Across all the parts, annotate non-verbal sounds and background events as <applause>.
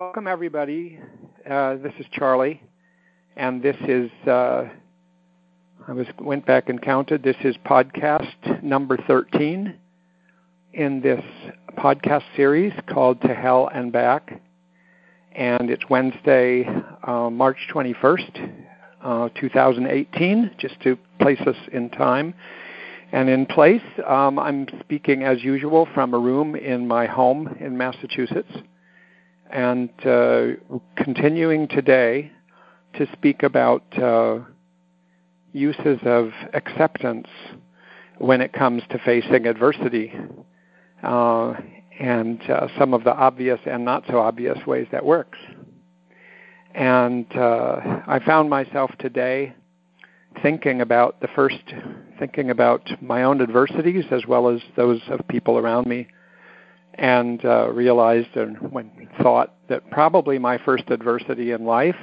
Welcome, everybody. Uh, this is Charlie, and this is, uh, I was went back and counted, this is podcast number 13 in this podcast series called To Hell and Back. And it's Wednesday, uh, March 21st, uh, 2018, just to place us in time and in place. Um, I'm speaking as usual from a room in my home in Massachusetts and uh, continuing today to speak about uh, uses of acceptance when it comes to facing adversity uh, and uh, some of the obvious and not so obvious ways that works. And uh, I found myself today thinking about the first, thinking about my own adversities as well as those of people around me and uh, realized and when thought that probably my first adversity in life,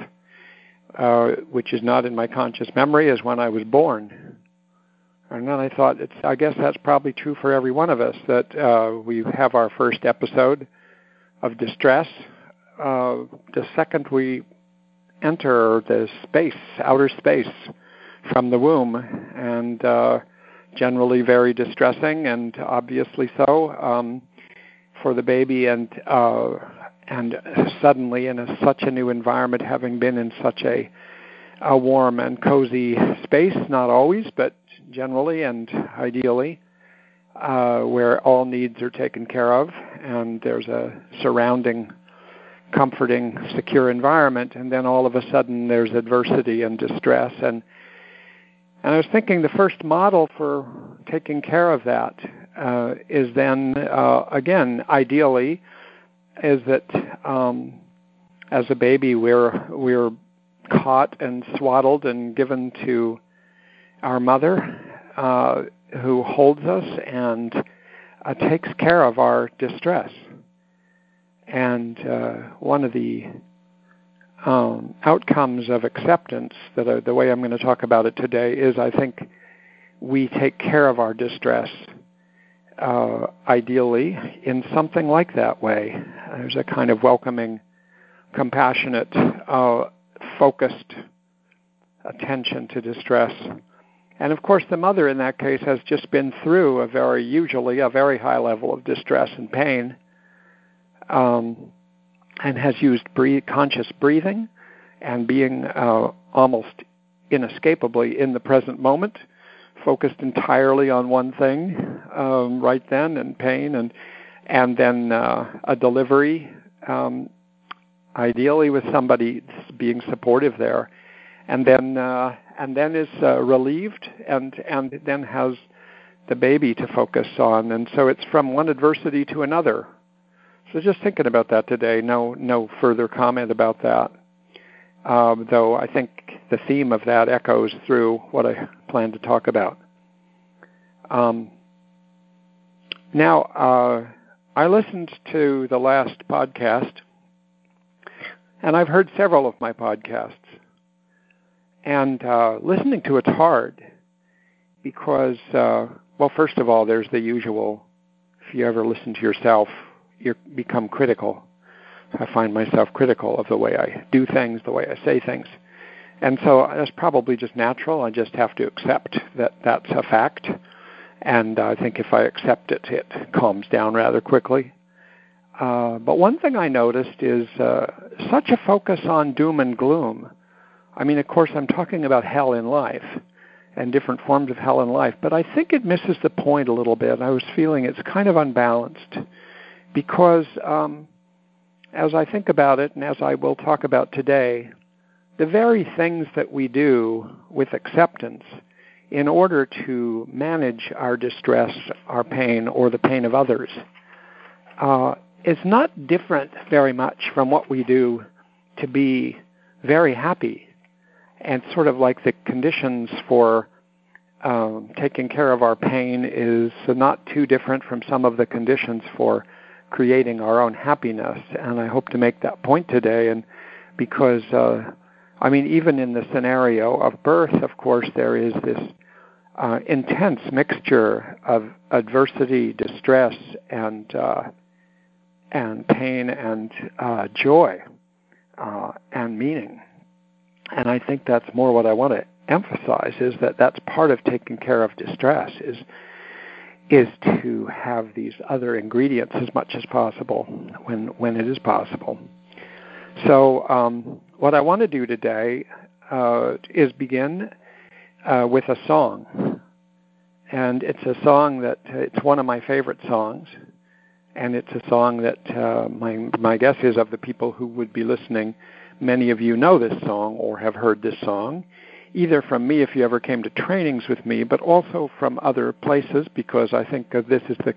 uh, which is not in my conscious memory, is when I was born. And then I thought, it's, I guess that's probably true for every one of us that uh, we have our first episode of distress. Uh, the second we enter the space, outer space, from the womb, and uh, generally very distressing, and obviously so. Um, for the baby and uh, and suddenly in a, such a new environment, having been in such a a warm and cozy space, not always, but generally and ideally, uh, where all needs are taken care of, and there's a surrounding, comforting, secure environment, and then all of a sudden there's adversity and distress, and and I was thinking the first model for taking care of that uh, is then uh, again ideally is that um, as a baby we're we're caught and swaddled and given to our mother uh, who holds us and uh, takes care of our distress. And uh, one of the um, outcomes of acceptance that are, the way I'm going to talk about it today is I think we take care of our distress uh, ideally in something like that way. There's a kind of welcoming, compassionate, uh, focused attention to distress. And of course, the mother in that case has just been through a very, usually a very high level of distress and pain, um, and has used breathe, conscious breathing and being uh, almost inescapably in the present moment focused entirely on one thing um, right then and pain and and then uh, a delivery. Um, ideally with somebody being supportive there. And then uh, and then is uh, relieved and and then has the baby to focus on. And so it's from one adversity to another. So just thinking about that today. No no further comment about that um, though I think the theme of that echoes through what I plan to talk about. Um, now, uh, I listened to the last podcast, and I've heard several of my podcasts. And uh, listening to it's hard because, uh, well, first of all, there's the usual. If you ever listen to yourself, you become critical. I find myself critical of the way I do things, the way I say things. And so that's probably just natural. I just have to accept that that's a fact. And I think if I accept it, it calms down rather quickly. Uh, but one thing I noticed is uh, such a focus on doom and gloom. I mean, of course, I'm talking about hell in life and different forms of hell in life, but I think it misses the point a little bit. I was feeling it's kind of unbalanced because um, as I think about it, and as I will talk about today, the very things that we do with acceptance in order to manage our distress, our pain, or the pain of others uh, is not different very much from what we do to be very happy. And sort of like the conditions for um, taking care of our pain is not too different from some of the conditions for creating our own happiness. And I hope to make that point today. And because, uh, I mean, even in the scenario of birth, of course, there is this uh, intense mixture of adversity, distress, and uh, and pain and uh, joy uh, and meaning. And I think that's more what I want to emphasize is that that's part of taking care of distress is is to have these other ingredients as much as possible when when it is possible. So um, what I want to do today uh, is begin uh, with a song, and it's a song that it's one of my favorite songs, and it's a song that uh, my my guess is of the people who would be listening, many of you know this song or have heard this song, either from me if you ever came to trainings with me, but also from other places because I think this is the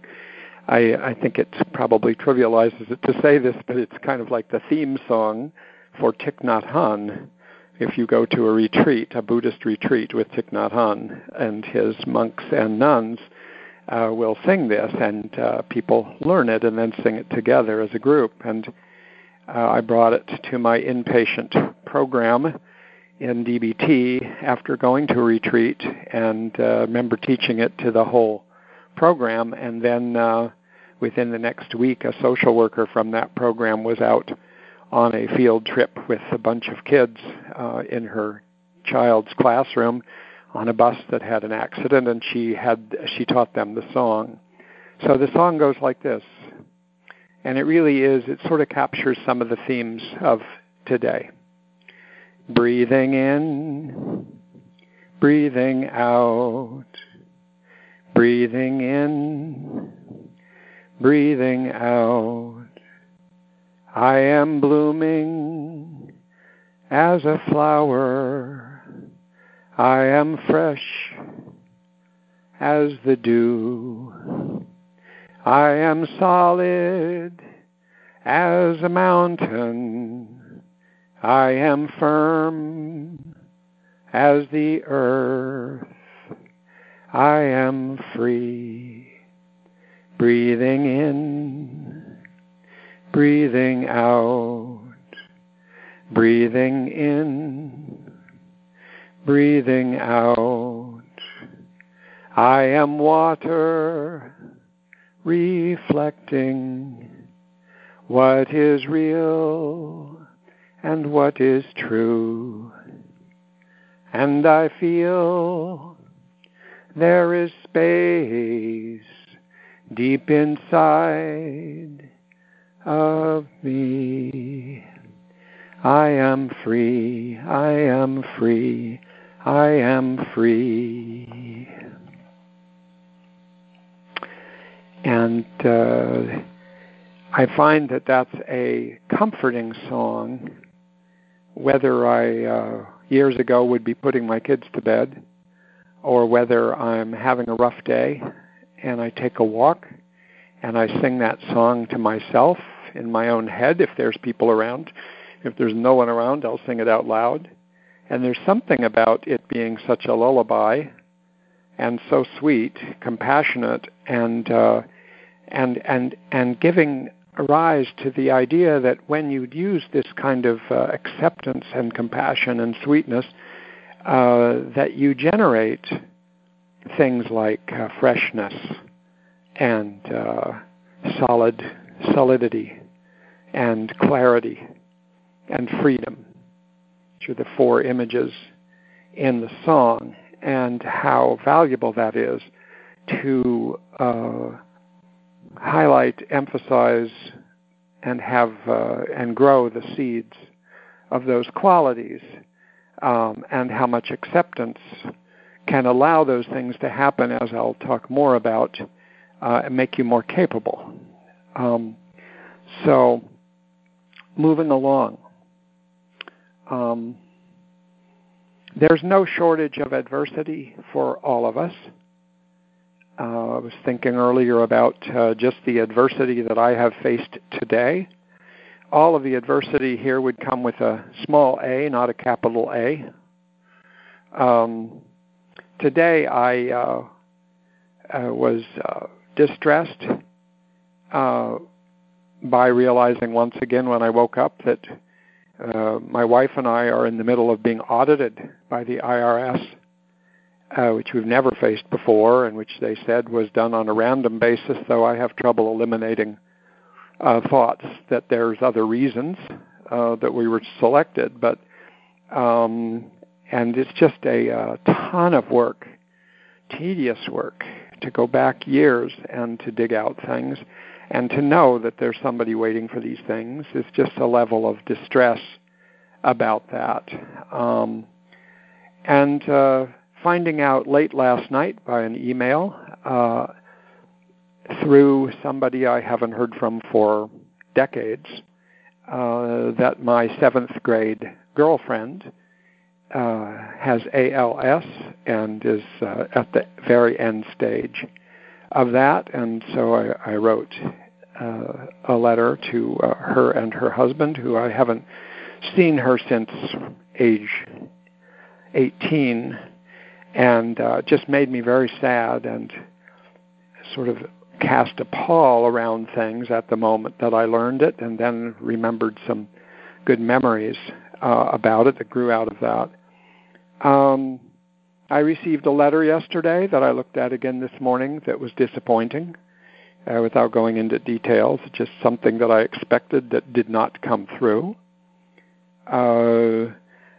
I, I think it probably trivializes it to say this, but it's kind of like the theme song for Thich Nhat Hanh. If you go to a retreat, a Buddhist retreat with Thich Nhat Hanh and his monks and nuns, uh, will sing this, and uh, people learn it and then sing it together as a group. And uh, I brought it to my inpatient program in DBT after going to a retreat, and uh, remember teaching it to the whole program. And then uh, within the next week, a social worker from that program was out on a field trip with a bunch of kids uh, in her child's classroom on a bus that had an accident, and she had she taught them the song. So the song goes like this, and it really is. It sort of captures some of the themes of today. Breathing in, breathing out, breathing in, breathing out. I am blooming as a flower I am fresh as the dew. I am solid as a mountain. I am firm as the earth. I am free. Breathing in, breathing out, breathing in breathing out. I am water reflecting what is real and what is true. And I feel there is space deep inside of me. I am free, I am free, I am free. And uh, I find that that's a comforting song, whether I uh, years ago would be putting my kids to bed, or whether I'm having a rough day and I take a walk and I sing that song to myself in my own head if there's people around. If there's no one around, I'll sing it out loud. And there's something about it being such a lullaby and so sweet, compassionate, and uh, and and and giving rise to the idea that when you use this kind of uh, acceptance and compassion and sweetness, uh, that you generate things like uh, freshness and uh, solid solidity and clarity and freedom which are the four images in the song, and how valuable that is to uh, highlight, emphasize, and have uh, and grow the seeds of those qualities, um, and how much acceptance can allow those things to happen, as I'll talk more about, uh, and make you more capable. Um, so, moving along. Um, there's no shortage of adversity for all of us. Uh, I was thinking earlier about uh, just the adversity that I have faced today. All of the adversity here would come with a small a, not a capital A. Um, today I uh, uh was uh, distressed uh, by realizing once again when I woke up that uh, my wife and I are in the middle of being audited by the IRS, uh, which we've never faced before, and which they said was done on a random basis, though I have trouble eliminating uh, thoughts that there's other reasons uh, that we were selected, but um, and it's just a, a uh, ton of work, tedious work to go back years and to dig out things and to know that there's somebody waiting for these things is just a level of distress about that. Um, and uh, finding out late last night by an email uh, through somebody I haven't heard from for decades uh, that my seventh grade girlfriend uh, has ALS and is uh, at the very end stage of that. And so I, I wrote uh, a letter to uh, her and her husband, who I haven't seen her since age 18, and uh, just made me very sad and sort of cast a pall around things at the moment that I learned it, and then remembered some good memories uh, about it that grew out of that. Um, I received a letter yesterday that I looked at again this morning that was disappointing. Uh, without going into details, just something that I expected that did not come through. Uh,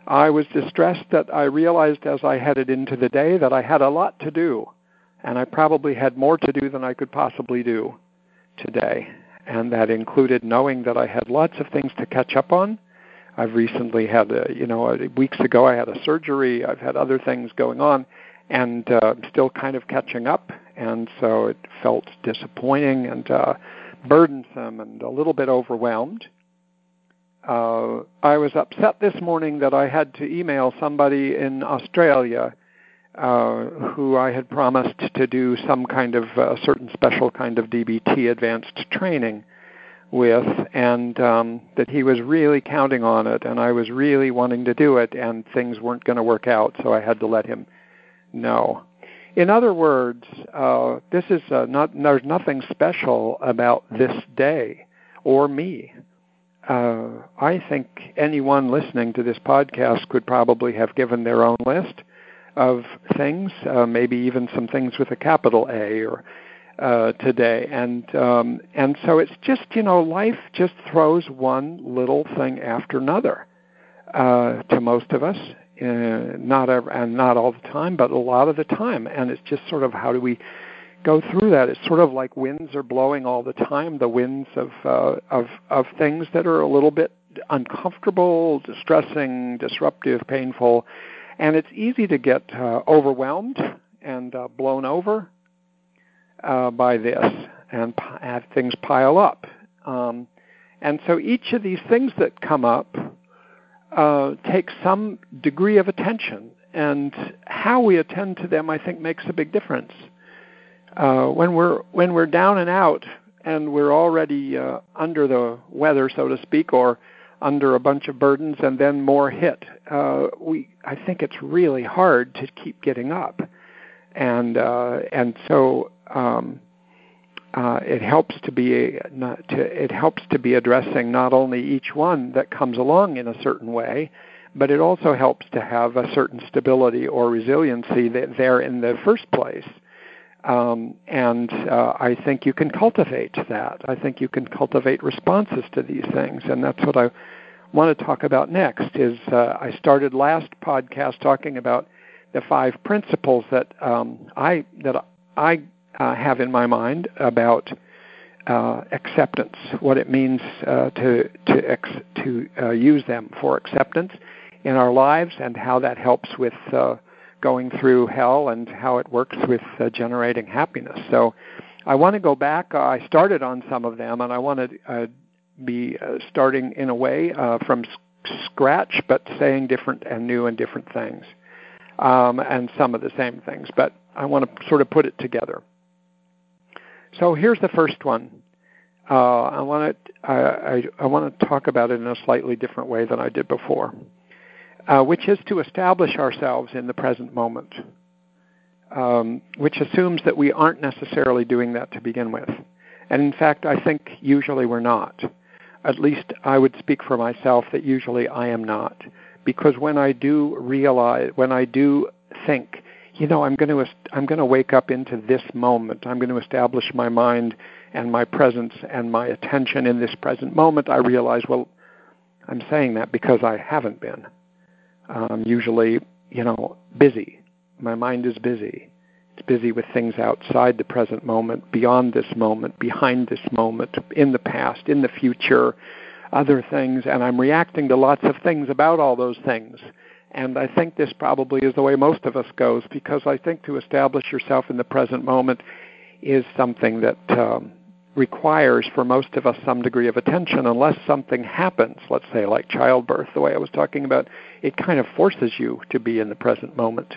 I was distressed that I realized as I headed into the day that I had a lot to do, and I probably had more to do than I could possibly do today. And that included knowing that I had lots of things to catch up on. I've recently had, a, you know, weeks ago I had a surgery. I've had other things going on, and uh, still kind of catching up. And so it felt disappointing and uh, burdensome and a little bit overwhelmed. Uh, I was upset this morning that I had to email somebody in Australia uh, who I had promised to do some kind of uh, certain special kind of DBT advanced training with, and um, that he was really counting on it, and I was really wanting to do it, and things weren't going to work out, so I had to let him know. In other words, uh, this is uh, not. There's nothing special about this day or me uh, I think anyone listening to this podcast could probably have given their own list of things, uh, maybe even some things with a capital A or uh, today, and um, and so it's just you know life just throws one little thing after another uh, to most of us, uh, not ever, and not all the time, but a lot of the time, and it's just sort of how do we go through that. It's sort of like winds are blowing all the time. The winds of uh, of of things that are a little bit uncomfortable, distressing, disruptive, painful, and it's easy to get uh, overwhelmed and uh, blown over uh, by this, and p- have things pile up. Um, and so each of these things that come up uh, takes some degree of attention, and how we attend to them, I think, makes a big difference uh, when we're when we're down and out and we're already uh, under the weather, so to speak, or under a bunch of burdens, and then more hit, uh, we I think it's really hard to keep getting up, and uh, and so. Um, uh, it helps to be not to, it helps to be addressing not only each one that comes along in a certain way, but it also helps to have a certain stability or resiliency there in the first place. Um, and uh, I think you can cultivate that. I think you can cultivate responses to these things, and that's what I want to talk about next. Is uh, I started last podcast talking about the five principles that um, I that I uh, have in my mind about uh, acceptance, what it means uh, to to ex- to uh, use them for acceptance in our lives, and how that helps with going through hell and how it works with uh, generating happiness. So I want to go back. Uh, I started on some of them, and I want to uh, be uh, starting in a way uh, from scratch, but saying different and new and different things, um, and some of the same things. But I want to sort of put it together. So here's the first one. Uh, I want to I, I, I want to talk about it in a slightly different way than I did before uh, which is to establish ourselves in the present moment, um, which assumes that we aren't necessarily doing that to begin with. And in fact, I think usually we're not. At least I would speak for myself that usually I am not. Because when I do realize, when I do think, you know, I'm going to I'm going to wake up into this moment. I'm going to establish my mind and my presence and my attention in this present moment. I realize, well, I'm saying that because I haven't been. Um, usually, you know, busy. My mind is busy. It's busy with things outside the present moment, beyond this moment, behind this moment, in the past, in the future, other things, and I'm reacting to lots of things about all those things. And I think this probably is the way most of us goes because I think to establish yourself in the present moment is something that um, requires for most of us some degree of attention unless something happens, let's say like childbirth, the way I was talking about, it kind of forces you to be in the present moment.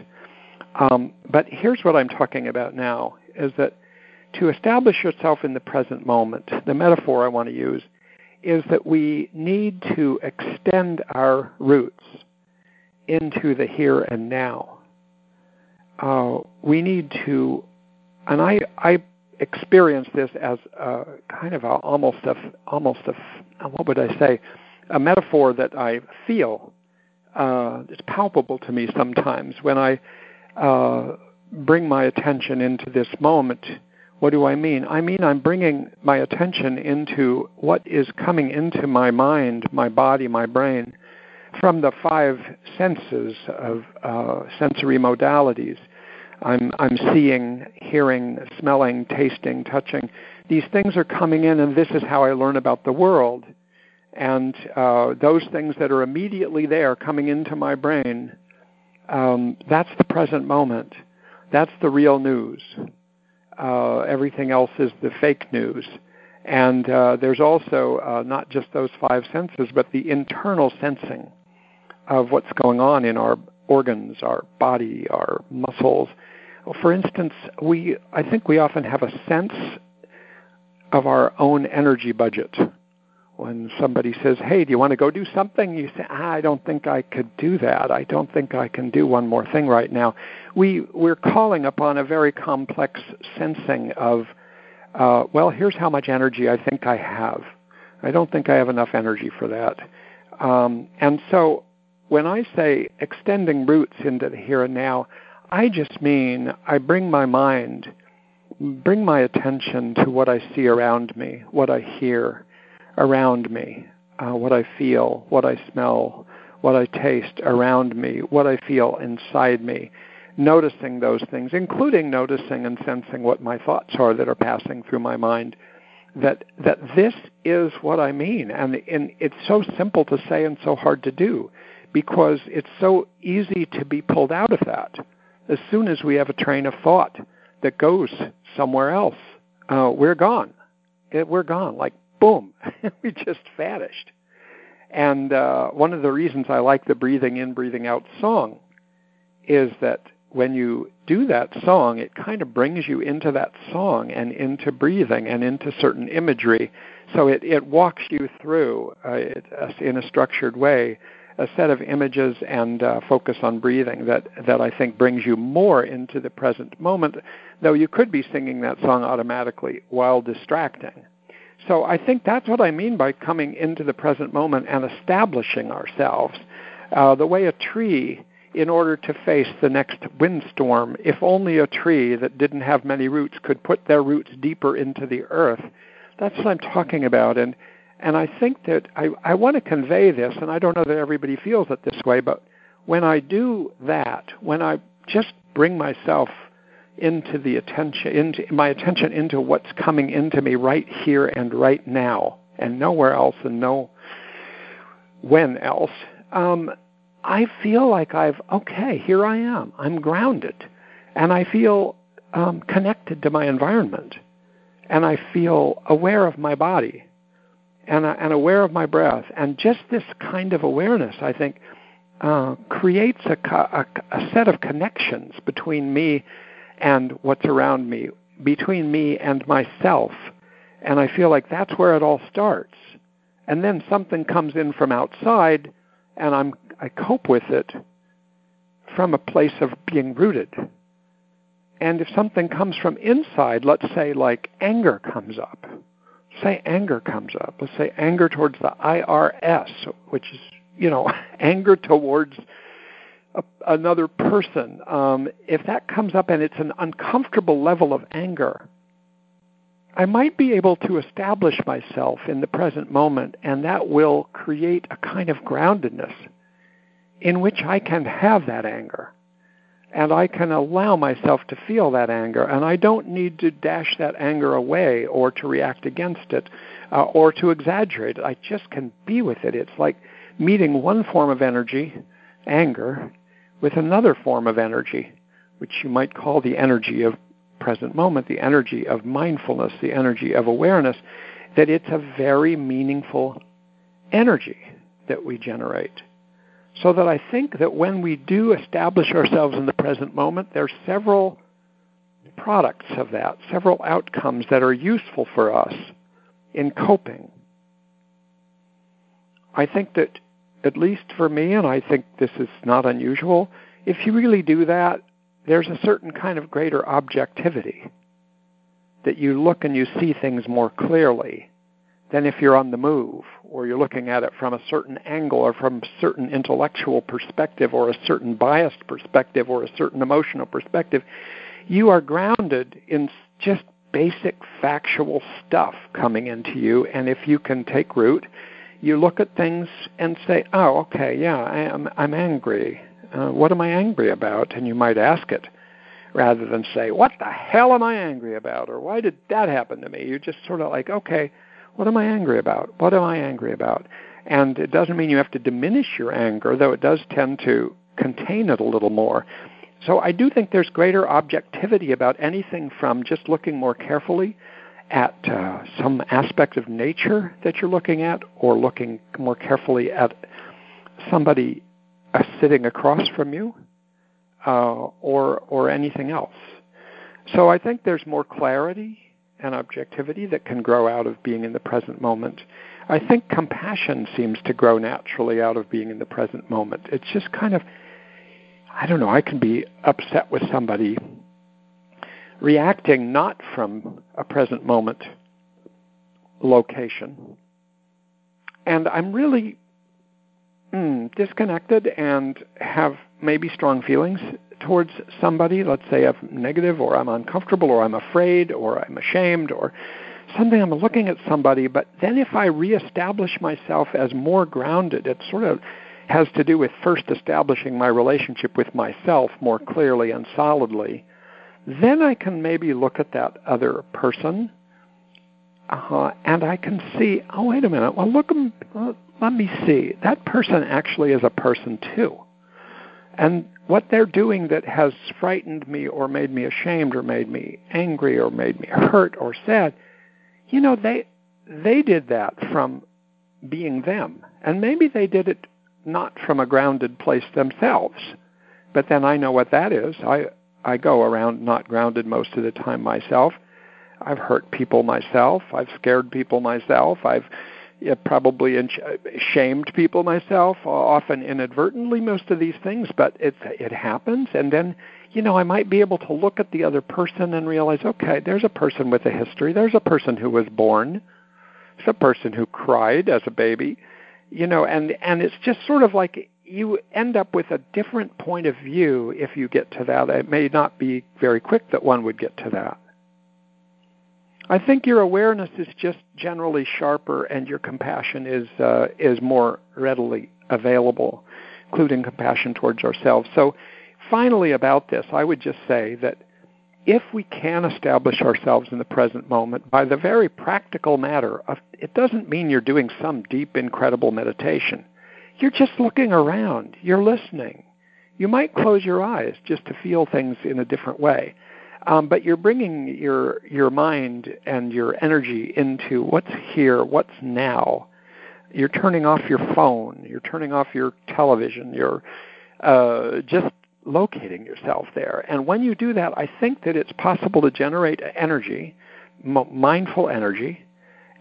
Um, but here's what I'm talking about now is that to establish yourself in the present moment, the metaphor I want to use is that we need to extend our roots into the here and now. Uh, we need to, and I, I experience this as a kind of a, almost a, almost a, what would I say, a metaphor that I feel. Uh, it's palpable to me sometimes when I uh, bring my attention into this moment. What do I mean? I mean I'm bringing my attention into what is coming into my mind, my body, my brain from the five senses of uh, sensory modalities. I'm, I'm seeing, hearing, smelling, tasting, touching. These things are coming in, and this is how I learn about the world. And uh, those things that are immediately there coming into my brain, um, that's the present moment. That's the real news. Uh, everything else is the fake news. And uh, there's also uh, not just those five senses, but the internal sensing of what's going on in our organs, our body, our muscles. For instance, we I think we often have a sense of our own energy budget. When somebody says, "Hey, do you want to go do something?" you say, ah, "I don't think I could do that. I don't think I can do one more thing right now." We we're calling upon a very complex sensing of, uh, well, here's how much energy I think I have. I don't think I have enough energy for that. Um, and so when I say extending roots into the here and now, I just mean I bring my mind, bring my attention to what I see around me, what I hear around me, uh, what I feel, what I smell, what I taste around me, what I feel inside me, noticing those things, including noticing and sensing what my thoughts are that are passing through my mind. That that this is what I mean, and, and it's so simple to say and so hard to do because it's so easy to be pulled out of that as soon as we have a train of thought that goes somewhere else. Uh, we're gone. It, we're gone. Like boom, <laughs> we just vanished. And uh, one of the reasons I like the breathing in, breathing out song is that when you do that song, it kind of brings you into that song and into breathing and into certain imagery. So it, it walks you through uh, it, in a structured way a set of images and uh, focus on breathing that, that I think brings you more into the present moment, though you could be singing that song automatically while distracting. So I think that's what I mean by coming into the present moment and establishing ourselves. Uh, the way a tree, in order to face the next windstorm, if only a tree that didn't have many roots could put their roots deeper into the earth, that's what I'm talking about. And and I think that I, I want to convey this, and I don't know that everybody feels it this way, but when I do that, when I just bring myself into the attention, into my attention into what's coming into me right here and right now, and nowhere else, and no when else, um, I feel like I've okay, here I am. I'm grounded, and I feel um, connected to my environment, and I feel aware of my body and, uh, and aware of my breath. And just this kind of awareness, I think, uh, creates a, a, a set of connections between me and what's around me, between me and myself. And I feel like that's where it all starts. And then something comes in from outside, and I'm, I cope with it from a place of being rooted. And if something comes from inside, let's say like anger comes up, say anger comes up. Let's say anger towards the IRS, which is, you know, <laughs> anger towards a, another person, um, if that comes up and it's an uncomfortable level of anger, I might be able to establish myself in the present moment, and that will create a kind of groundedness in which I can have that anger. And I can allow myself to feel that anger, and I don't need to dash that anger away or to react against it uh, or to exaggerate it. I just can be with it. It's like meeting one form of energy, anger, with another form of energy, which you might call the energy of present moment, the energy of mindfulness, the energy of awareness, that it's a very meaningful energy that we generate. So that I think that when we do establish ourselves in the present moment, there are several products of that, several outcomes that are useful for us in coping. I think that, at least for me, and I think this is not unusual, if you really do that, there's a certain kind of greater objectivity that you look and you see things more clearly than if you're on the move or you're looking at it from a certain angle or from a certain intellectual perspective or a certain biased perspective or a certain emotional perspective. You are grounded in just basic factual stuff coming into you, and if you can take root, you look at things and say, "Oh, okay, yeah, I am, I'm angry uh, what am I angry about? And you might ask it rather than say, what the hell am I angry about? Or why did that happen to me? You're just sort of like, okay, what am I angry about? What am I angry about? And it doesn't mean you have to diminish your anger, though it does tend to contain it a little more. So I do think there's greater objectivity about anything from just looking more carefully at uh, some aspect of nature that you're looking at, or looking more carefully at somebody uh, sitting across from you uh, or or anything else. So I think there's more clarity and objectivity that can grow out of being in the present moment. I think compassion seems to grow naturally out of being in the present moment. It's just kind of I don't know, I can be upset with somebody reacting not from a present moment location. And I'm really mm, disconnected and have maybe strong feelings towards somebody, let's say I'm negative or I'm uncomfortable or I'm afraid or I'm ashamed or something, I'm looking at somebody, but then if I reestablish myself as more grounded, it sort of has to do with first establishing my relationship with myself more clearly and solidly. Then I can maybe look at that other person uh, and I can see, oh, wait a minute, well, look, let me see, that person actually is a person too. And what they're doing that has frightened me or made me ashamed or made me angry or made me hurt or sad, you know, they they did that from being them. And maybe they did it not from a grounded place themselves. But then I know what that is. I I go around not grounded most of the time myself. I've hurt people myself. I've scared people myself. I've probably in, shamed people myself, often inadvertently, most of these things, but it it happens, and then you know I might be able to look at the other person and realize, okay, there's a person with a history. There's a person who was born. There's a person who cried as a baby, you know, and and it's just sort of like you end up with a different point of view if you get to that. It may not be very quick that one would get to that. I think your awareness is just generally sharper, and your compassion is uh, is more readily available, including compassion towards ourselves. So, finally, about this, I would just say that if we can establish ourselves in the present moment by the very practical matter of it doesn't mean you're doing some deep, incredible meditation. You're just looking around. You're listening. You might close your eyes just to feel things in a different way. Um, but you're bringing your your mind and your energy into what's here, what's now. You're turning off your phone. You're turning off your television. You're uh, just locating yourself there. And when you do that, I think that it's possible to generate energy, m- mindful energy,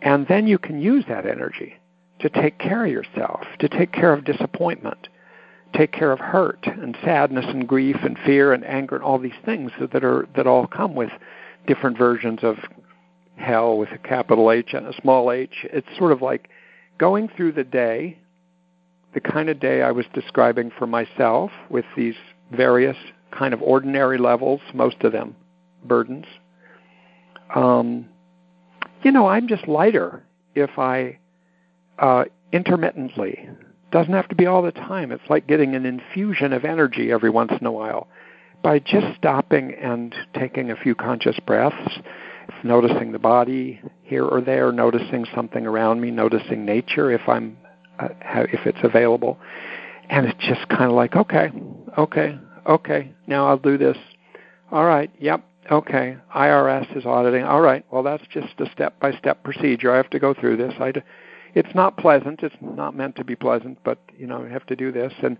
and then you can use that energy to take care of yourself, to take care of disappointment, take care of hurt and sadness and grief and fear and anger and all these things that are that all come with different versions of hell with a capital H and a small h. It's sort of like going through the day the kind of day I was describing for myself with these various kind of ordinary levels, most of them burdens. Um, you know, I'm just lighter if I uh, intermittently. Doesn't have to be all the time. It's like getting an infusion of energy every once in a while by just stopping and taking a few conscious breaths, noticing the body here or there, noticing something around me, noticing nature if I'm uh, if it's available, and it's just kind of like okay, okay, okay, now I'll do this. All right, yep, okay. IRS is auditing. All right, well that's just a step-by-step procedure. I have to go through this. I, it's not pleasant. It's not meant to be pleasant, but you know I have to do this. And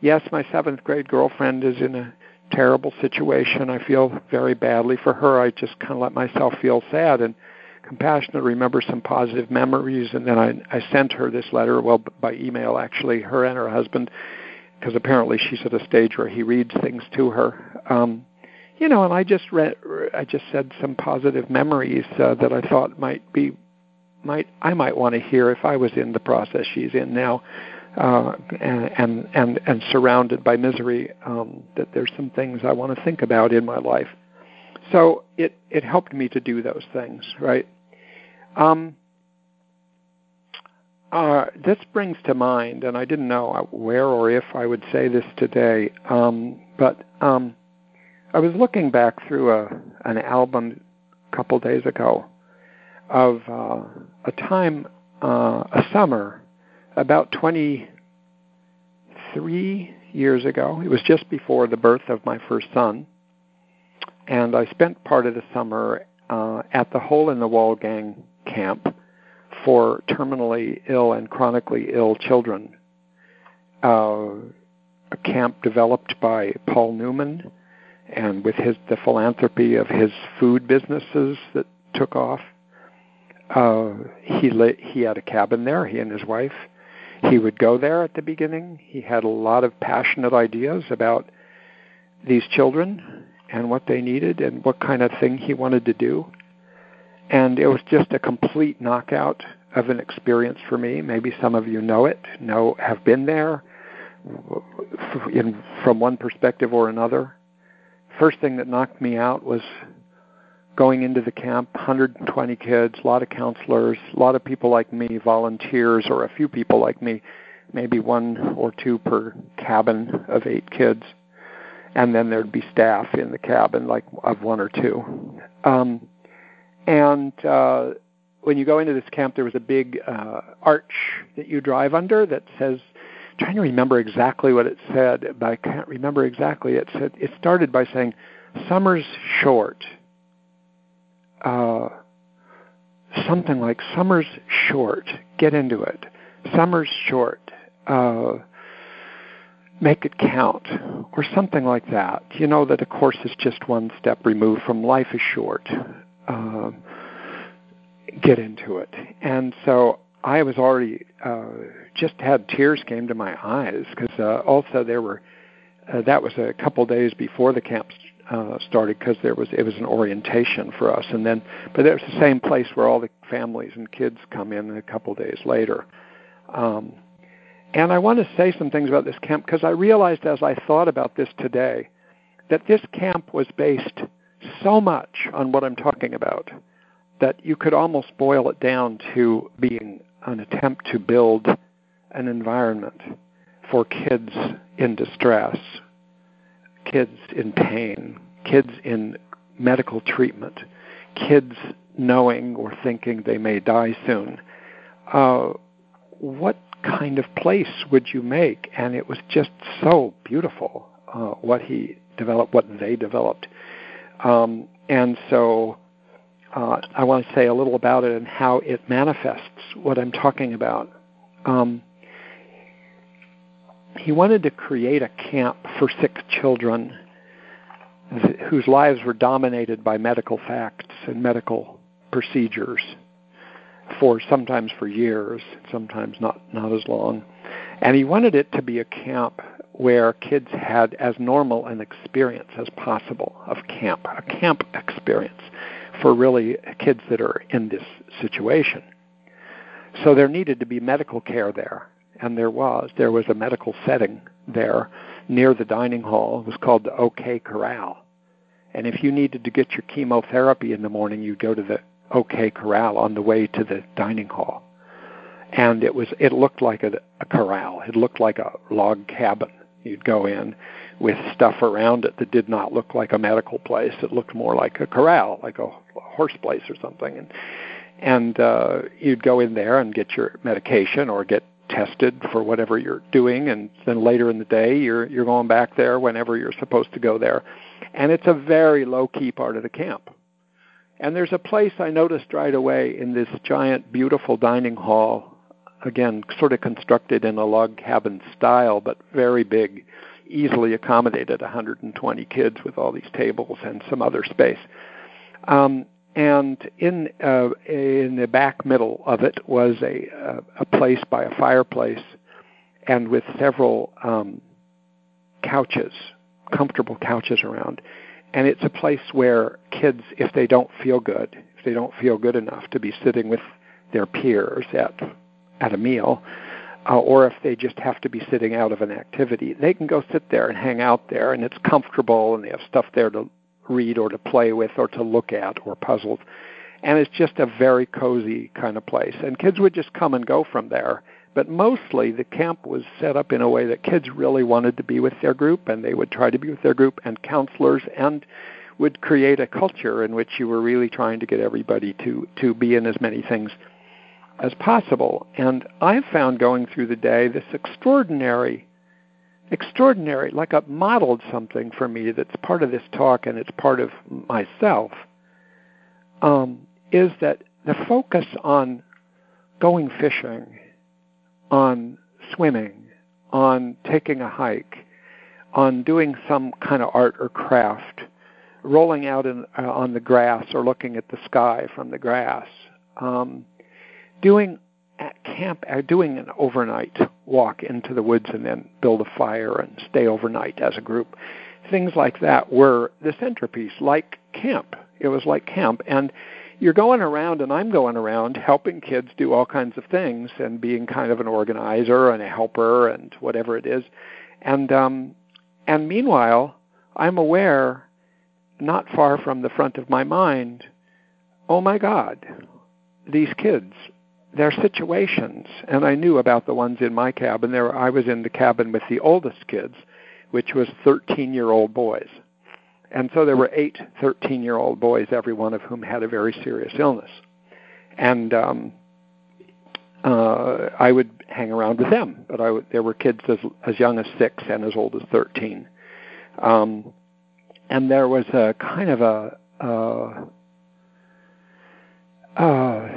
yes, my seventh grade girlfriend is in a terrible situation. I feel very badly for her. I just kind of let myself feel sad and compassionate, remember some positive memories, and then I, I sent her this letter, well, by email actually, her and her husband, because apparently she's at a stage where he reads things to her. Um, you know, and I just read, I just said some positive memories uh, that I thought might be, might I might want to hear if I was in the process she's in now uh, and and and surrounded by misery, um, that there's some things I want to think about in my life. So it it helped me to do those things, right? Um, uh, this brings to mind, and I didn't know where or if I would say this today, um, but um, I was looking back through a an album a couple days ago of uh, a time, uh, a summer about 23 years ago. It was just before the birth of my first son. And I spent part of the summer uh, at the Hole in the Wall Gang camp for terminally ill and chronically ill children. Uh, a camp developed by Paul Newman and with his the philanthropy of his food businesses that took off. Uh, he lit, he had a cabin there, he and his wife, he would go there at the beginning. He had a lot of passionate ideas about these children and what they needed and what kind of thing he wanted to do. And it was just a complete knockout of an experience for me. Maybe some of you know it, know have been there in, from one perspective or another. First thing that knocked me out was going into the camp, 120 kids, a lot of counselors, a lot of people like me, volunteers, or a few people like me, maybe one or two per cabin of eight kids. And then there'd be staff in the cabin, like of one or two. Um, and uh, when you go into this camp, there was a big uh, arch that you drive under that says, trying to remember exactly what it said, but I can't remember exactly. It said it started by saying, "Summer's short." Uh, something like summer's short. Get into it. Summer's short. Uh, make it count, or something like that. You know that a course is just one step removed from life is short. Uh, get into it. And so I was already uh, just had tears came to my eyes because uh, also there were uh, that was a couple days before the camp uh, started because there was it was an orientation for us, and then but was the same place where all the families and kids come in a couple days later. Um, and I want to say some things about this camp because I realized as I thought about this today that this camp was based so much on what I'm talking about that you could almost boil it down to being an attempt to build an environment for kids in distress kids in pain, kids in medical treatment, kids knowing or thinking they may die soon. Uh, what kind of place would you make? And it was just so beautiful uh, what he developed, what they developed. Um, and so uh, I want to say a little about it and how it manifests what I'm talking about. Um, he wanted to create a camp for sick children whose lives were dominated by medical facts and medical procedures for sometimes for years, sometimes not not as long. And he wanted it to be a camp where kids had as normal an experience as possible of camp, a camp experience for really kids that are in this situation. So there needed to be medical care there and there was. There was a medical setting there near the dining hall. It was called the OK Corral. And if you needed to get your chemotherapy in the morning, you'd go to the OK Corral on the way to the dining hall. And it was it looked like a, a corral. It looked like a log cabin. You'd go in with stuff around it that did not look like a medical place. It looked more like a corral, like a horse place or something. And and uh, you'd go in there and get your medication or get tested for whatever you're doing, and then later in the day you're you're going back there whenever you're supposed to go there, and it's a very low key part of the camp. And there's a place I noticed right away in this giant, beautiful dining hall, again sort of constructed in a log cabin style, but very big, easily accommodated 120 kids with all these tables and some other space. Um, and in uh, in the back middle of it was a uh, a place by a fireplace, and with several um, couches, comfortable couches around, and it's a place where kids, if they don't feel good, if they don't feel good enough to be sitting with their peers at at a meal, uh, or if they just have to be sitting out of an activity, they can go sit there and hang out there, and it's comfortable, and they have stuff there to read or to play with or to look at or puzzles. And it's just a very cozy kind of place. And kids would just come and go from there. But mostly the camp was set up in a way that kids really wanted to be with their group and they would try to be with their group and counselors and would create a culture in which you were really trying to get everybody to, to be in as many things as possible. And I've found going through the day this extraordinary extraordinary, like a modeled something for me that's part of this talk and it's part of myself, um, is that the focus on going fishing, on swimming, on taking a hike, on doing some kind of art or craft, rolling out in, uh, on the grass or looking at the sky from the grass, um, doing at camp, uh, doing an overnight walk into the woods and then build a fire and stay overnight as a group. Things like that were the centerpiece, like camp. It was like camp. And you're going around, and I'm going around helping kids do all kinds of things and being kind of an organizer and a helper and whatever it is. And um, and meanwhile, I'm aware, not far from the front of my mind, oh my God, these kids their situations, and I knew about the ones in my cabin. There, I was in the cabin with the oldest kids, which was 13-year-old boys, and so there were eight 13-year-old boys, every one of whom had a very serious illness, and um, uh, I would hang around with them. But I would, there were kids as as young as six and as old as 13, um, and there was a kind of a uh, uh,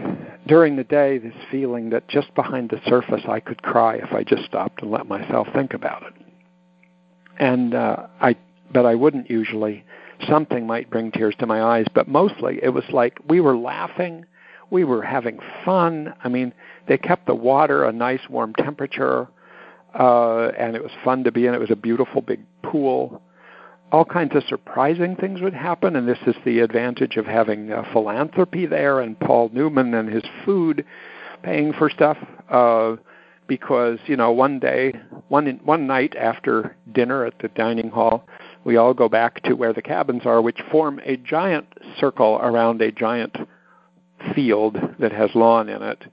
during the day, this feeling that just behind the surface I could cry if I just stopped and let myself think about it. And uh, I, but I wouldn't usually. Something might bring tears to my eyes, but mostly it was like we were laughing, we were having fun. I mean, they kept the water a nice warm temperature, uh, and it was fun to be in. It was a beautiful big pool all kinds of surprising things would happen, and this is the advantage of having uh, philanthropy there and Paul Newman and his food paying for stuff. Uh, because you know, one day, one one night after dinner at the dining hall, we all go back to where the cabins are, which form a giant circle around a giant field that has lawn in it.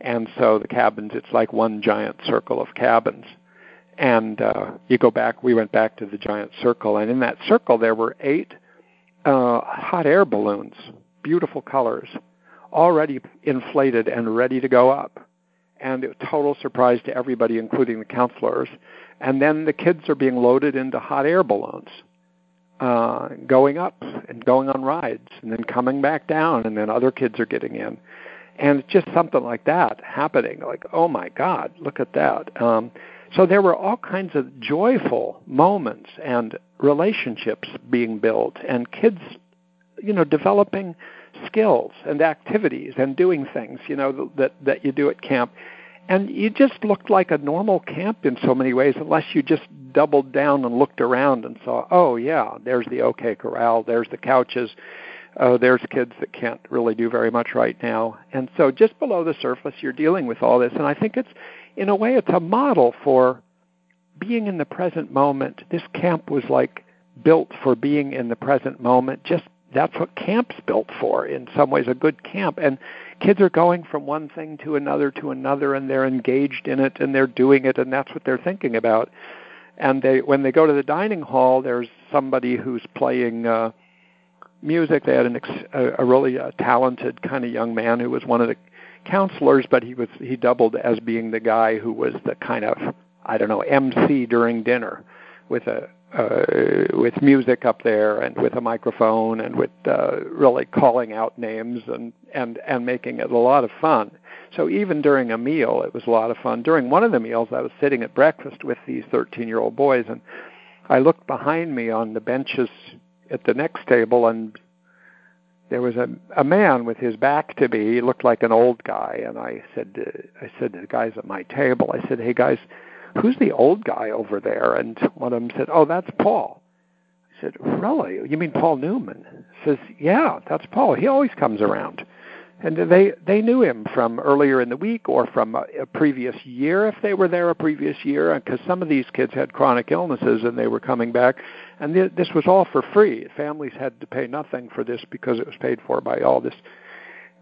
And so the cabins, it's like one giant circle of cabins and uh, you go back. We went back to the giant circle, and in that circle there were eight uh, hot air balloons, beautiful colors, already inflated and ready to go up. And was total surprise to everybody, including the counselors. And then the kids are being loaded into hot air balloons, uh, going up and going on rides, and then coming back down, and then other kids are getting in. And just something like that happening. Like, oh my God, look at that. Um, so there were all kinds of joyful moments and relationships being built and kids, you know, developing skills and activities and doing things, you know, that that you do at camp. And you just looked like a normal camp in so many ways, unless you just doubled down and looked around and saw, oh yeah, there's the OK Corral, there's the couches, oh, there's kids that can't really do very much right now. And so just below the surface, you're dealing with all this. And I think it's in a way, it's a model for being in the present moment. This camp was like built for being in the present moment. Just that's what camp's built for. In some ways, a good camp and kids are going from one thing to another to another, and they're engaged in it, and they're doing it, and that's what they're thinking about. And they, when they go to the dining hall, there's somebody who's playing. Uh, music. They had an ex- a, a really uh, talented kind of young man who was one of the counselors, but he was he doubled as being the guy who was the kind of I don't know MC during dinner, with a uh, with music up there and with a microphone and with uh, really calling out names and and and making it a lot of fun. So even during a meal, it was a lot of fun. During one of the meals, I was sitting at breakfast with these 13-year-old boys, and I looked behind me on the benches at the next table, and there was a a man with his back to me. He looked like an old guy, and I said, uh, I said to the guys at my table, I said, "Hey guys, who's the old guy over there?" And one of them said, "Oh, that's Paul." I said, "Really? You mean Paul Newman?" He says, "Yeah, that's Paul. He always comes around." And they they knew him from earlier in the week or from a, a previous year if they were there a previous year because some of these kids had chronic illnesses and they were coming back. And th- this was all for free. Families had to pay nothing for this because it was paid for by all this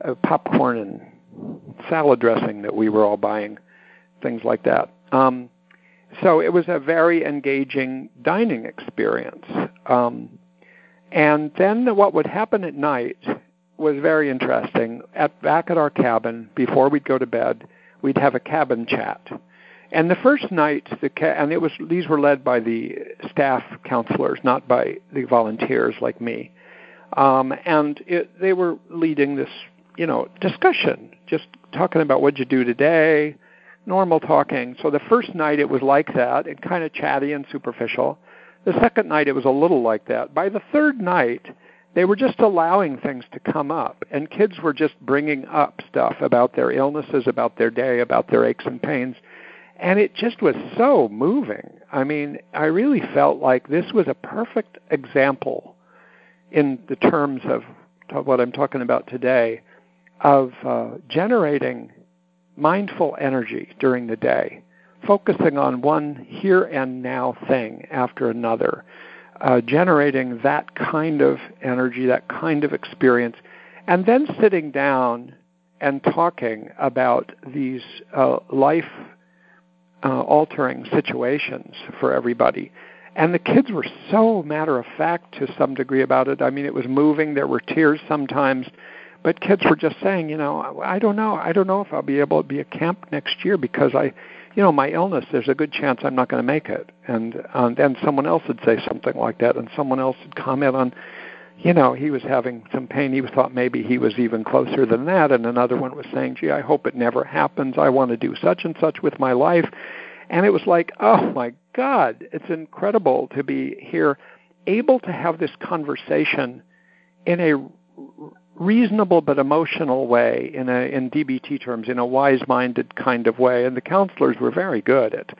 uh, popcorn and salad dressing that we were all buying things like that. Um, so it was a very engaging dining experience. Um, and then what would happen at night was very interesting. At back at our cabin, before we'd go to bed, we'd have a cabin chat. And the first night, the ca- and it was these were led by the staff counselors, not by the volunteers like me. Um, and it, they were leading this, you know, discussion, just talking about what'd you do today, normal talking. So the first night it was like that, and kind of chatty and superficial. The second night it was a little like that. By the third night, they were just allowing things to come up and kids were just bringing up stuff about their illnesses about their day about their aches and pains and it just was so moving. I mean i really felt like this was a perfect example in the terms of, what i'm talking about today of uh, generating mindful energy during the day focusing on one here and now thing after another uh, generating that kind of energy, that kind of experience, and then sitting down and talking about these uh, life uh, altering situations for everybody. And the kids were so matter of fact to some degree about it. I mean, it was moving. There were tears sometimes, but kids were just saying, you know, I don't know. I don't know if I'll be able to be at camp next year because I, you know, my illness, there's a good chance I'm not going to make it. And um, then someone else would say something like that, and someone else would comment on, you know, he was having some pain. He thought maybe he was even closer than that. And another one was saying, gee, I hope it never happens. I want to do such and such with my life. And it was like, oh my God, it's incredible to be here, able to have this conversation in a reasonable but emotional way in a in DBT terms in a wise-minded kind of way and the counselors were very good at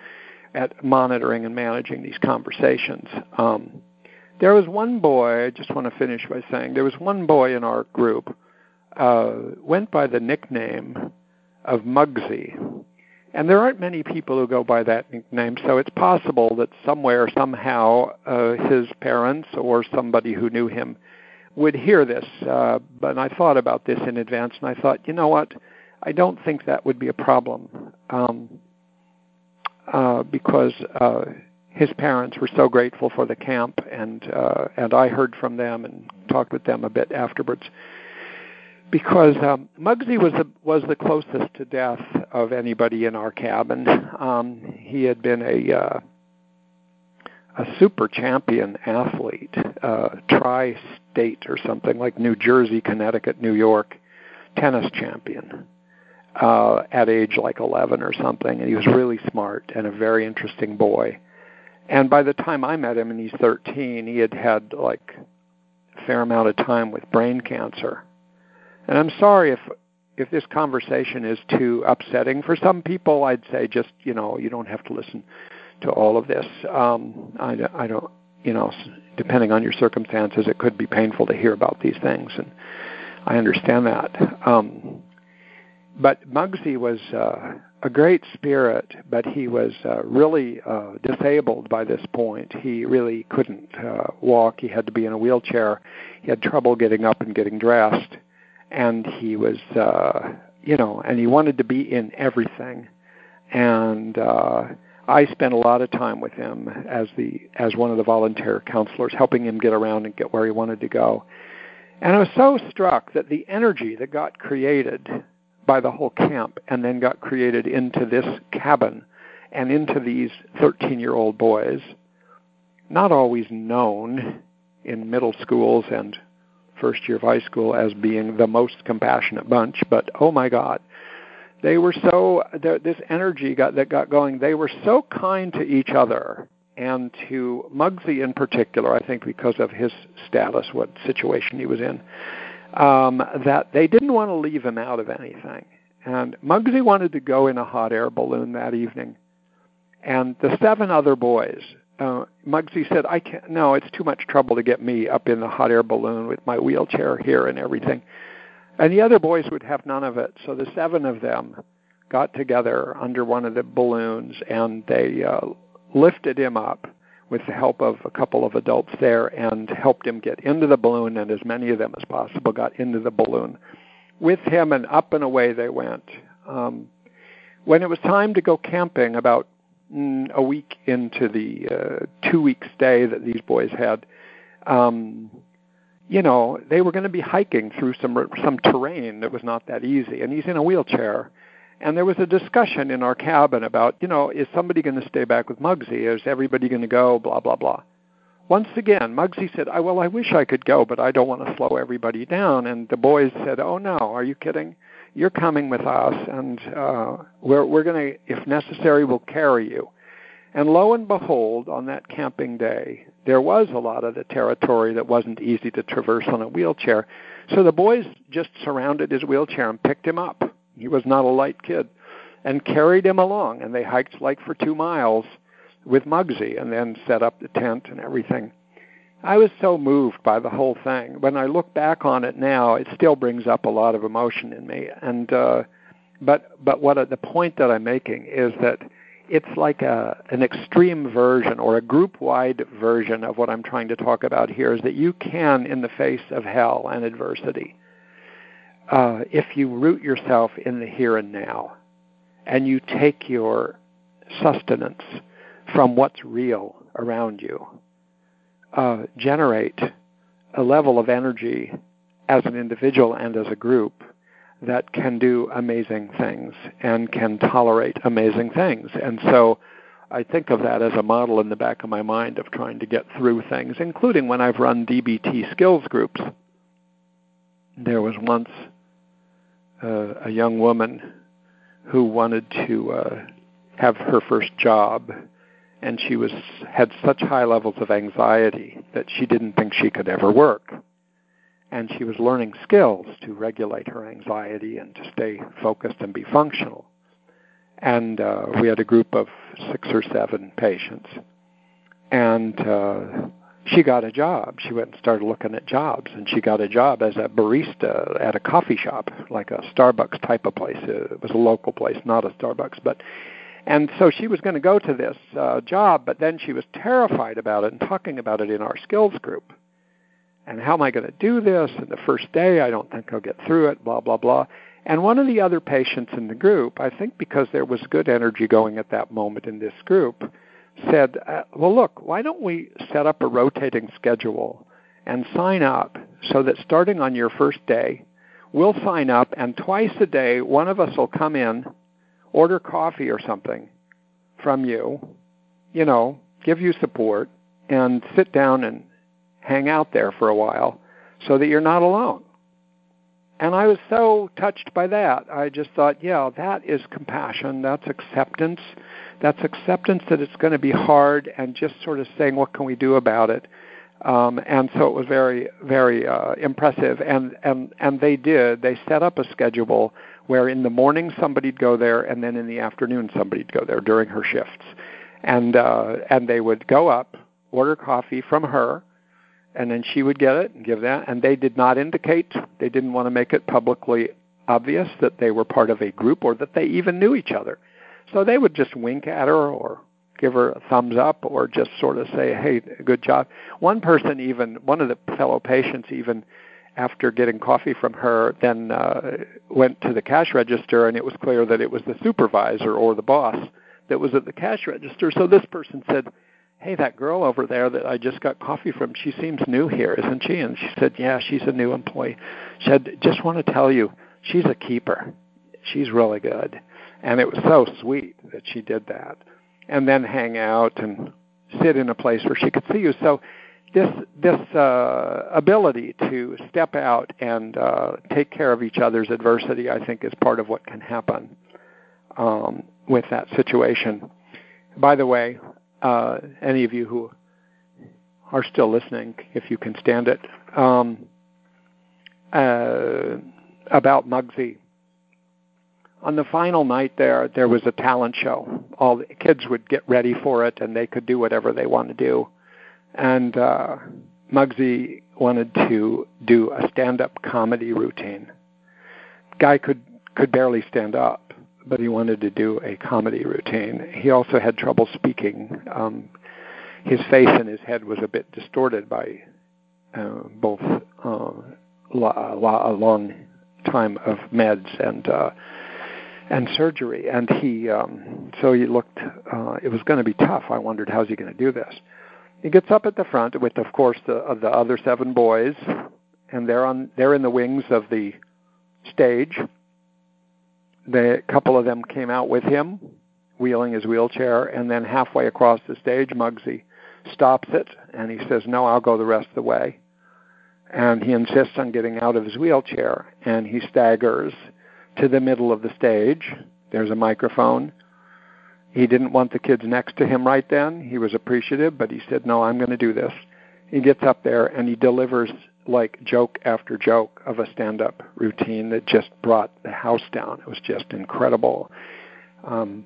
at monitoring and managing these conversations. Um, there was one boy I just want to finish by saying there was one boy in our group uh, went by the nickname of Muggsy and there aren't many people who go by that nickname so it's possible that somewhere somehow uh, his parents or somebody who knew him would hear this. Uh, but I thought about this in advance, and I thought, you know what? I don't think that would be a problem um, uh, because uh, his parents were so grateful for the camp, and uh, and I heard from them and talked with them a bit afterwards. Because um, Muggsy was the was the closest to death of anybody in our cabin. Um, he had been a uh, a super champion athlete, uh, tri-state or something like New Jersey, Connecticut, New York, tennis champion uh, at age like 11 or something, and he was really smart and a very interesting boy. And by the time I met him, and he's 13, he had had like a fair amount of time with brain cancer. And I'm sorry if if this conversation is too upsetting for some people. I'd say just you know you don't have to listen to all of this. Um, I, I don't, you know, depending on your circumstances, it could be painful to hear about these things, and I understand that. Um, but Muggsy was uh, a great spirit, but he was uh, really uh, disabled by this point. He really couldn't uh, walk. He had to be in a wheelchair. He had trouble getting up and getting dressed, and he was, uh, you know, and he wanted to be in everything. And uh, I spent a lot of time with him as the as one of the volunteer counselors, helping him get around and get where he wanted to go. And I was so struck that the energy that got created by the whole camp and then got created into this cabin and into these 13 year old boys, not always known in middle schools and first year of high school as being the most compassionate bunch, but oh my God, they were so this energy got that got going. They were so kind to each other and to Muggsy in particular. I think because of his status, what situation he was in um, that they didn't want to leave him out of anything. And Muggsy wanted to go in a hot air balloon that evening. And the seven other boys, uh, Muggsy said, I can't, no, it's too much trouble to get me up in the hot air balloon with my wheelchair here and everything. And the other boys would have none of it. So the seven of them got together under one of the balloons and they uh, lifted him up with the help of a couple of adults there and helped him get into the balloon, and as many of them as possible got into the balloon with him, and up and away they went. Um, when it was time to go camping, about mm, a week into the uh, two week stay that these boys had, um, you know, they were going to be hiking through some some terrain that was not that easy, and he's in a wheelchair and there was a discussion in our cabin about, you know, is somebody going to stay back with Muggsy? Is everybody going to go? Blah blah blah. Once again, Muggsy said, I, "Well, I wish I could go, but I don't want to slow everybody down." And the boys said, "Oh no, are you kidding? You're coming with us, and uh, we're we're going to, if necessary, we'll carry you." And lo and behold, on that camping day, there was a lot of the territory that wasn't easy to traverse on a wheelchair. So the boys just surrounded his wheelchair and picked him up he was not a light kid, and carried him along. And they hiked like for two miles with Muggsy, and then set up the tent and everything. I was so moved by the whole thing. When I look back on it now, it still brings up a lot of emotion in me. And uh, but but what the point that I'm making is that it's like a an extreme version or a group wide version of what I'm trying to talk about here is that you can in the face of hell and adversity uh, if you root yourself in the here and now and you take your sustenance from what's real around you, uh, generate a level of energy as an individual and as a group that can do amazing things and can tolerate amazing things. And so I think of that as a model in the back of my mind of trying to get through things, including when I've run DBT skills groups. There was once uh, a young woman who wanted to uh, have her first job, and she was had such high levels of anxiety that she didn't think she could ever work. And she was learning skills to regulate her anxiety and to stay focused and be functional. And uh, we had a group of six or seven patients, and uh, she got a job. She went and started looking at jobs, and she got a job as a barista at a coffee shop, like a Starbucks type of place. It was a local place, not a Starbucks, but. And so she was going to go to this uh, job, but then she was terrified about it and talking about it in our skills group. And how am I going to do this? And the first day, I don't think I'll get through it. Blah blah blah. And one of the other patients in the group, I think because there was good energy going at that moment in this group, said, uh, well, look, why don't we set up a rotating schedule and sign up so that starting on your first day, we'll sign up and twice a day, one of us will come in, order coffee or something from you, you know, give you support, and sit down and hang out there for a while so that you're not alone. And I was so touched by that. I just thought, yeah, that is compassion. That's acceptance that's acceptance that it's going to be hard and just sort of saying what can we do about it um, and so it was very very uh, impressive and and and they did they set up a schedule where in the morning somebody'd go there and then in the afternoon somebody'd go there during her shifts and uh, and they would go up order coffee from her and then she would get it and give that and they did not indicate they didn't want to make it publicly obvious that they were part of a group or that they even knew each other So they would just wink at her or give her a thumbs up or just sort of say, "Hey, good job." One person even, one of the fellow patients even after getting coffee from her, then uh, went to the cash register, and it was clear that it was the supervisor or the boss that was at the cash register. So this person said, "Hey, that girl over there that I just got coffee from, she seems new here, isn't she?" And she said, "Yeah, she's a new employee." She said, "Just want to tell you, she's a keeper. She's really good." And it was so sweet that she did that. And then hang out and sit in a place where she could see you. So this this uh, ability to step out and uh, take care of each other's adversity, I think, is part of what can happen um, with that situation. By the way, uh, any of you who are still listening, if you can stand it, um, uh, about Muggsy. On the final night there, there was a talent show. All the kids would get ready for it, and they could do whatever they want to do and uh, Muggsy wanted to do a stand-up comedy routine. Guy could could barely stand up, but he wanted to do a comedy routine. He also had trouble speaking. Um, his face and his head was a bit distorted by uh, both uh, a long time of meds and uh, and surgery, and he um, so he looked. Uh, it was going to be tough. I wondered how's he going to do this. He gets up at the front with, of course, the of the other seven boys, and they're on they're in the wings of the stage. The couple of them came out with him, wheeling his wheelchair, and then halfway across the stage, Muggsy stops it and he says, "No, I'll go the rest of the way." And he insists on getting out of his wheelchair, and he staggers to the middle of the stage. There's a microphone he didn't want the kids next to him right then. He was appreciative, but he said, "No, I'm going to do this." He gets up there and he delivers like joke after joke of a stand-up routine that just brought the house down. It was just incredible. Um,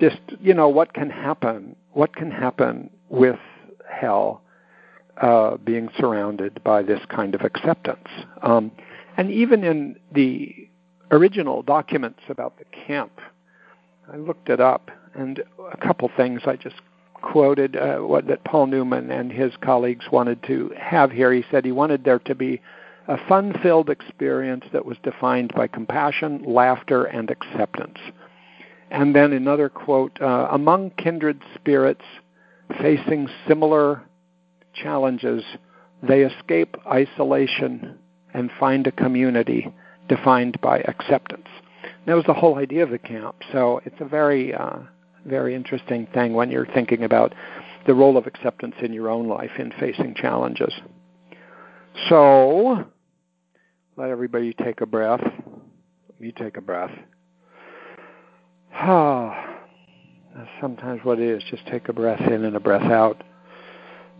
just you know what can happen? What can happen with hell uh, being surrounded by this kind of acceptance? Um, and even in the original documents about the camp, I looked it up and a couple things I just quoted uh, what that Paul Newman and his colleagues wanted to have here. He said he wanted there to be a fun-filled experience that was defined by compassion, laughter, and acceptance. And then another quote: uh, "Among kindred spirits facing similar challenges, they escape isolation and find a community defined by acceptance." that was the whole idea of the camp. So it's a very uh, very interesting thing when you're thinking about the role of acceptance in your own life in facing challenges. So, let everybody take a breath. Me take a breath. Ah, that's sometimes what it is. Just take a breath in and a breath out,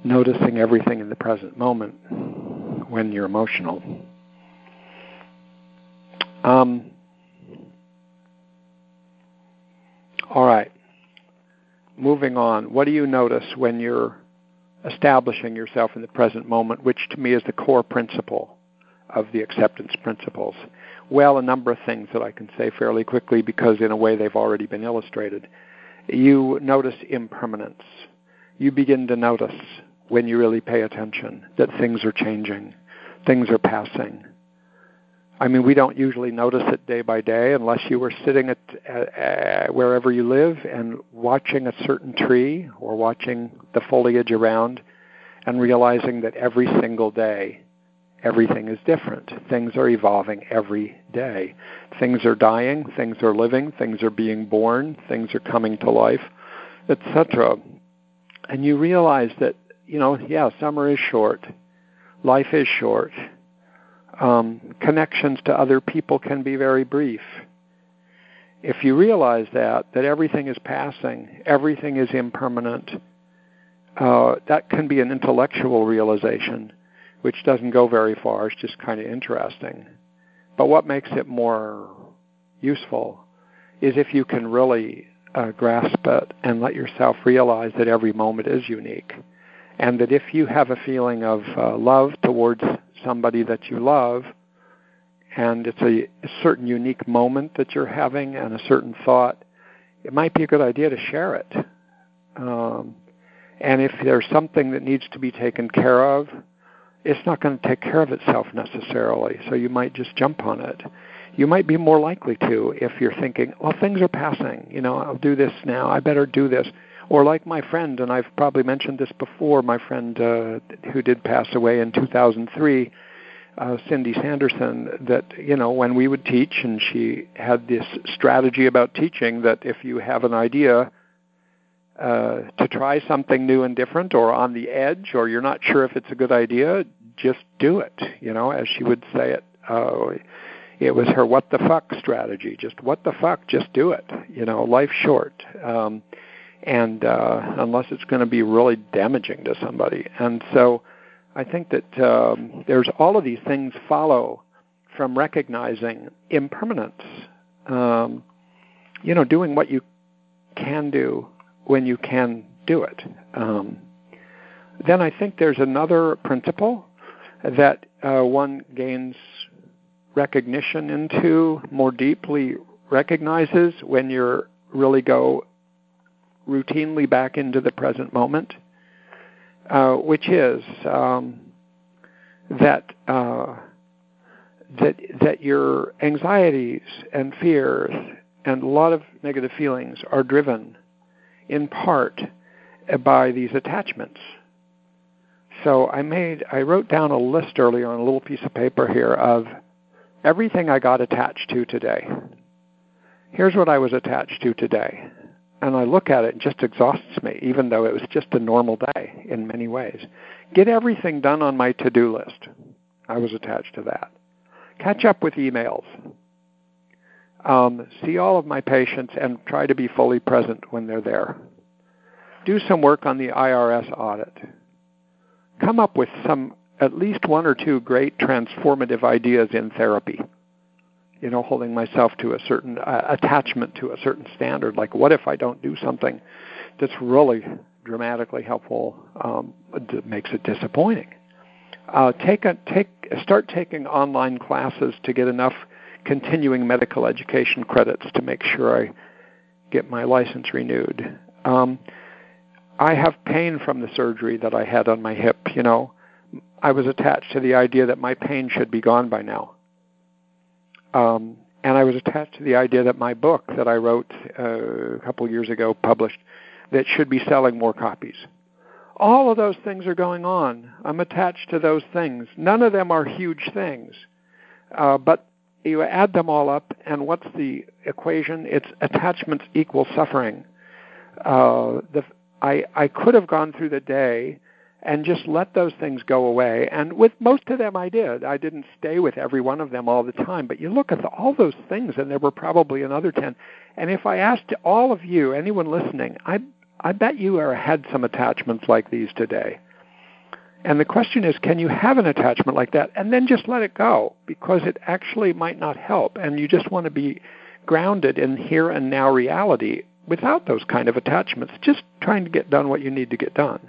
noticing everything in the present moment when you're emotional. Um, all right moving on, what do you notice when you're establishing yourself in the present moment, which to me is the core principle of the acceptance principles? Well, a number of things that I can say fairly quickly because, in a way, they've already been illustrated. You notice impermanence. You begin to notice when you really pay attention that things are changing, things are passing, I mean, we don't usually notice it day by day unless you were sitting at uh, wherever you live and watching a certain tree or watching the foliage around and realizing that every single day everything is different. Things are evolving every day. Things are dying, things are living, things are being born, things are coming to life, etc. And you realize that, you know, yeah, summer is short, life is short um, connections to other people can be very brief. If you realize that, that everything is passing, everything is impermanent, uh, that can be an intellectual realization, which doesn't go very far. It's just kind of interesting. But what makes it more useful is if you can really uh, grasp it and let yourself realize that every moment is unique. And that if you have a feeling of uh, love towards somebody that you love, and it's a, a certain unique moment that you're having and a certain thought, it might be a good idea to share it. Um, and if there's something that needs to be taken care of, it's not going to take care of itself necessarily. So you might just jump on it. You might be more likely to if you're thinking, well, things are passing. You know, I'll do this now. I better do this. Or like my friend, and I've probably mentioned this before, my friend uh, who did pass away in 2003, uh, Cindy Sanderson, that, you know, when we would teach, and she had this strategy about teaching that if you have an idea, uh, to try something new and different or on the edge or you're not sure if it's a good idea, just do it. You know, as she would say it. Uh, it was her what the fuck strategy. Just what the fuck, just do it. You know, life's short. Um, and uh, unless it's going to be really damaging to somebody. And so I think that um, there's all of these things follow from recognizing impermanence. Um, you know, doing what you can do when you can do it. Um, then I think there's another principle that uh, one gains recognition into, more deeply recognizes when you really go routinely back into the present moment, uh, which is um, that uh, that that your anxieties and fears and a lot of negative feelings are driven in part by these attachments. So I made I wrote down a list earlier on a little piece of paper here of everything I got attached to today. Here's what I was attached to today. And I look at it, it just exhausts me, even though it was just a normal day in many ways. Get everything done on my to do list. I was attached to that. Catch up with emails um, see all of my patients and try to be fully present when they're there. Do some work on the IRS audit. Come up with some, at least one or two great transformative ideas in therapy. You know, holding myself to a certain uh, attachment to a certain standard. Like, what if I don't do something that's really dramatically helpful? Um, that makes it disappointing. Uh, take a take start taking online classes to get enough continuing medical education credits to make sure I get my license renewed. Um, I have pain from the surgery that I had on my hip. You know, I was attached to the idea that my pain should be gone by now. Um, and I was attached to the idea that my book that I wrote uh, a couple years ago, published, that should be selling more copies. All of those things are going on. I'm attached to those things. None of them are huge things, uh, but you add them all up, and what's the equation? It's attachments equal suffering. Uh, the, I, I could have gone through the day and just let those things go away. And with most of them, I did. I didn't stay with every one of them all the time. But you look at the, all those things, and there were probably another 10. And if I asked all of you, anyone listening, I, I bet you are, had some attachments like these today. And the question is, can you have an attachment like that and then just let it go because it actually might not help and you just want to be grounded in here and now reality without those kind of attachments, just trying to get done what you need to get done.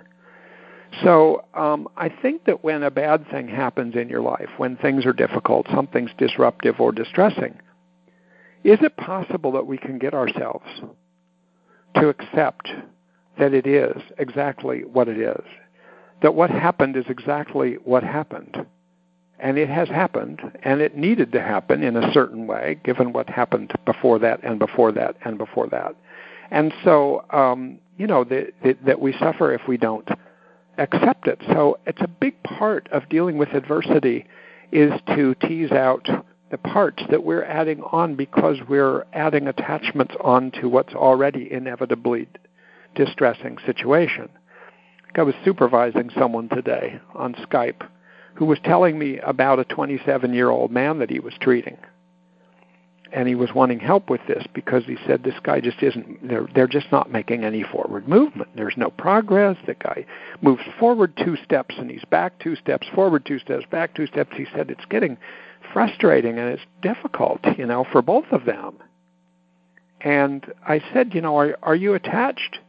So um, I think that when a bad thing happens in your life, when things are difficult, something's disruptive or distressing, is it possible that we can get ourselves to accept that it is exactly what it is? that what happened is exactly what happened. And it has happened, and it needed to happen in a certain way, given what happened before that, and before that, and before that. And so, um, you know, the, that we suffer if we don't accept it. So it's a big part of dealing with adversity is to tease out the parts that we're adding on because we're adding attachments on to what's already inevitably distressing situation. I was supervising someone today on Skype who was telling me about a 27 year old man that he was treating. And he was wanting help with this because he said this guy just isn't, they're, they're just not making any forward movement. There's no progress. The guy moves forward two steps and he's back two steps, forward two steps, back two steps. He said it's getting frustrating and it's difficult, you know, for both of them. And I said, you know, are, are you attached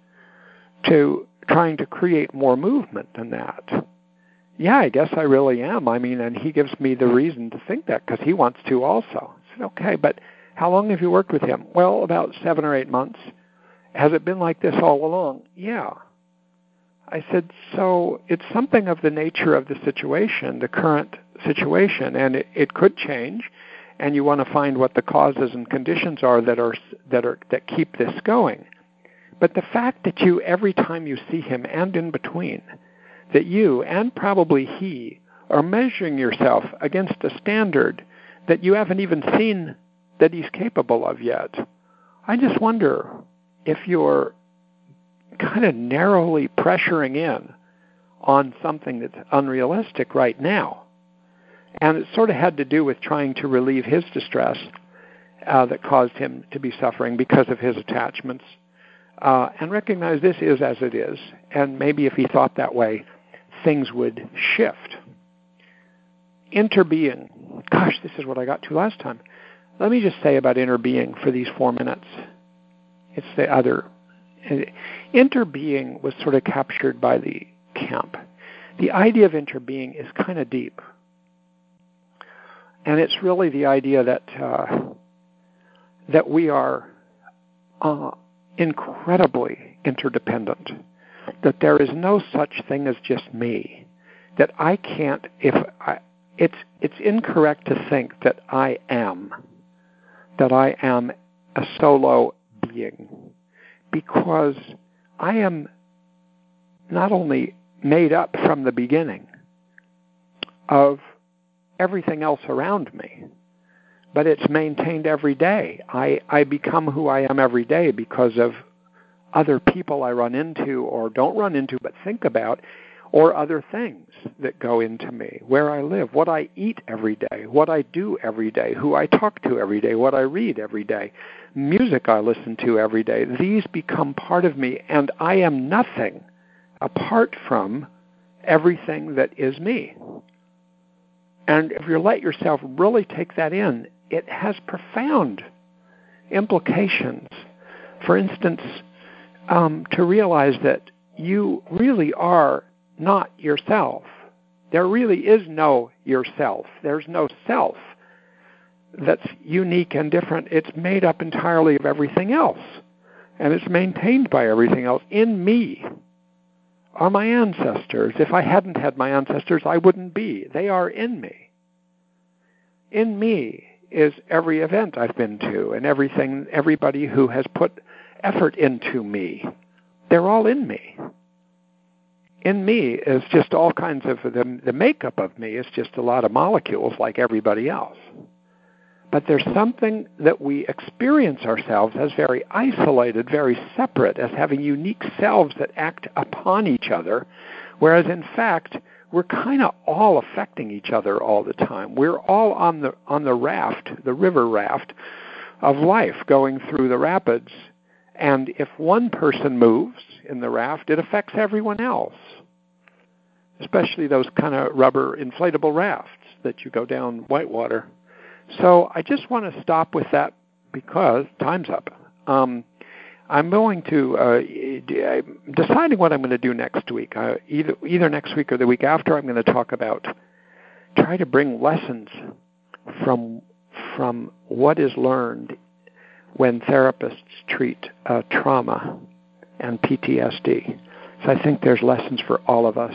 to trying to create more movement than that. Yeah, I guess I really am. I mean, and he gives me the reason to think that because he wants to also. Said, okay, but how long have you worked with him? Well, about seven or eight months. Has it been like this all along? Yeah. I said, So it's something of the nature of the situation, the current situation, and it, it could change, and you want to find what the causes and conditions are that are that are that keep this going. But the fact that you every time you see him and in between, that you and probably he are measuring yourself against a standard that you haven't even seen that he's capable of yet. I just wonder if you're kind of narrowly pressuring in on something that's unrealistic right now. And it sort of had to do with trying to relieve his distress uh, that caused him to be suffering because of his attachments. Uh, and recognize this is as it is. And maybe if he thought that way, things would shift. Interbeing. Gosh, this is what I got to last time. Let me just say about interbeing for these four minutes. It's the other. Interbeing was sort of captured by the camp. The idea of interbeing is kind of deep. And it's really the idea that uh, that we are uh, incredibly interdependent. That there is no such thing as just me. That I can't. If I, it's it's incorrect to think that I am. That I am a solo being, because I am not only made up from the beginning of everything else around me, but it's maintained every day. I, I become who I am every day because of other people I run into or don't run into but think about, or other things that go into me, where I live, what I eat every day, what I do every day, who I talk to every day, what I read every day, music I listen to every day. These become part of me, and I am nothing apart from everything that is me. And if you let yourself really take that in, it has profound implications. For instance, um, to realize that you really are not yourself. There really is no yourself. There's no self that's unique and different. It's made up entirely of everything else. And it's maintained by everything else. In me are my ancestors. If I hadn't had my ancestors, I wouldn't be. They are in me. In me is every event I've been to and everything, everybody who has put effort into me. They're all in me in me is just all kinds of the the makeup of me is just a lot of molecules like everybody else. But there's something that we experience ourselves as very isolated, very separate, as having unique selves that act upon each other, whereas in fact we're kind of all affecting each other all the time. We're all on the on the raft, the river raft of life going through the rapids, and if one person moves in the raft, it affects everyone else especially those kind of rubber inflatable rafts that you go down whitewater. So I just want to stop with that because time's up. Um, I'm going to uh, deciding what I'm going to do next week. Uh, either either next week or the week after, I'm going to talk about try to bring lessons from from what is learned when therapists treat uh, trauma and PTSD. So I think there's lessons for all of us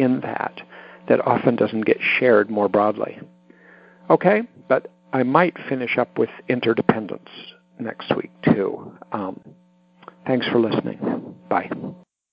in that that often doesn't get shared more broadly. Okay, but I might finish up with interdependence next week too. Um, thanks for listening. Bye.